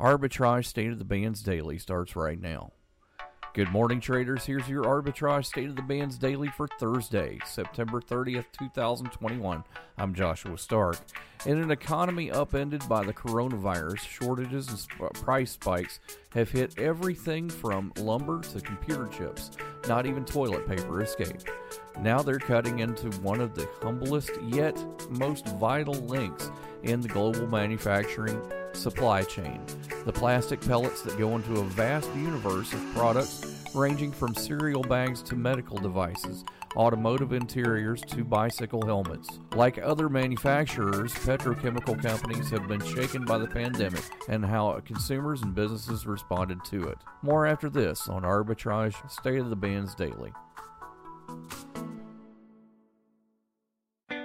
Arbitrage State of the Bands Daily starts right now. Good morning, traders. Here's your Arbitrage State of the Bands Daily for Thursday, September 30th, 2021. I'm Joshua Stark. In an economy upended by the coronavirus, shortages and sp- price spikes have hit everything from lumber to computer chips. Not even toilet paper escaped. Now they're cutting into one of the humblest yet most vital links in the global manufacturing supply chain. The plastic pellets that go into a vast universe of products ranging from cereal bags to medical devices, automotive interiors to bicycle helmets. Like other manufacturers, petrochemical companies have been shaken by the pandemic and how consumers and businesses responded to it. More after this on Arbitrage State of the Bands Daily.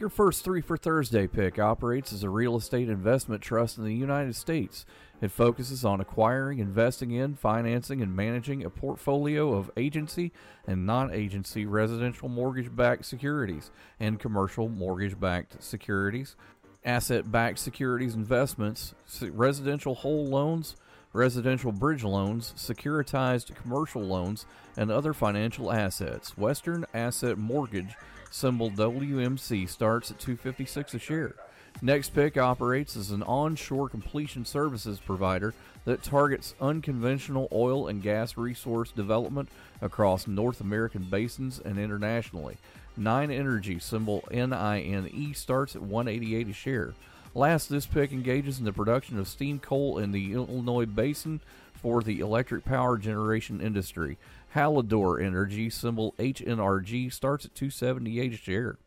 Your first three for Thursday pick operates as a real estate investment trust in the United States. It focuses on acquiring, investing in, financing, and managing a portfolio of agency and non agency residential mortgage backed securities and commercial mortgage backed securities, asset backed securities investments, residential whole loans, residential bridge loans, securitized commercial loans, and other financial assets. Western Asset Mortgage symbol WMC starts at 256 a share. Next Pick operates as an onshore completion services provider that targets unconventional oil and gas resource development across North American basins and internationally. Nine Energy, symbol NINE, starts at 188 a share. Last, this pick engages in the production of steam coal in the Illinois basin for the electric power generation industry. Hallador Energy, symbol HNRG, starts at 278 a share.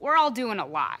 We're all doing a lot.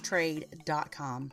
trade.com.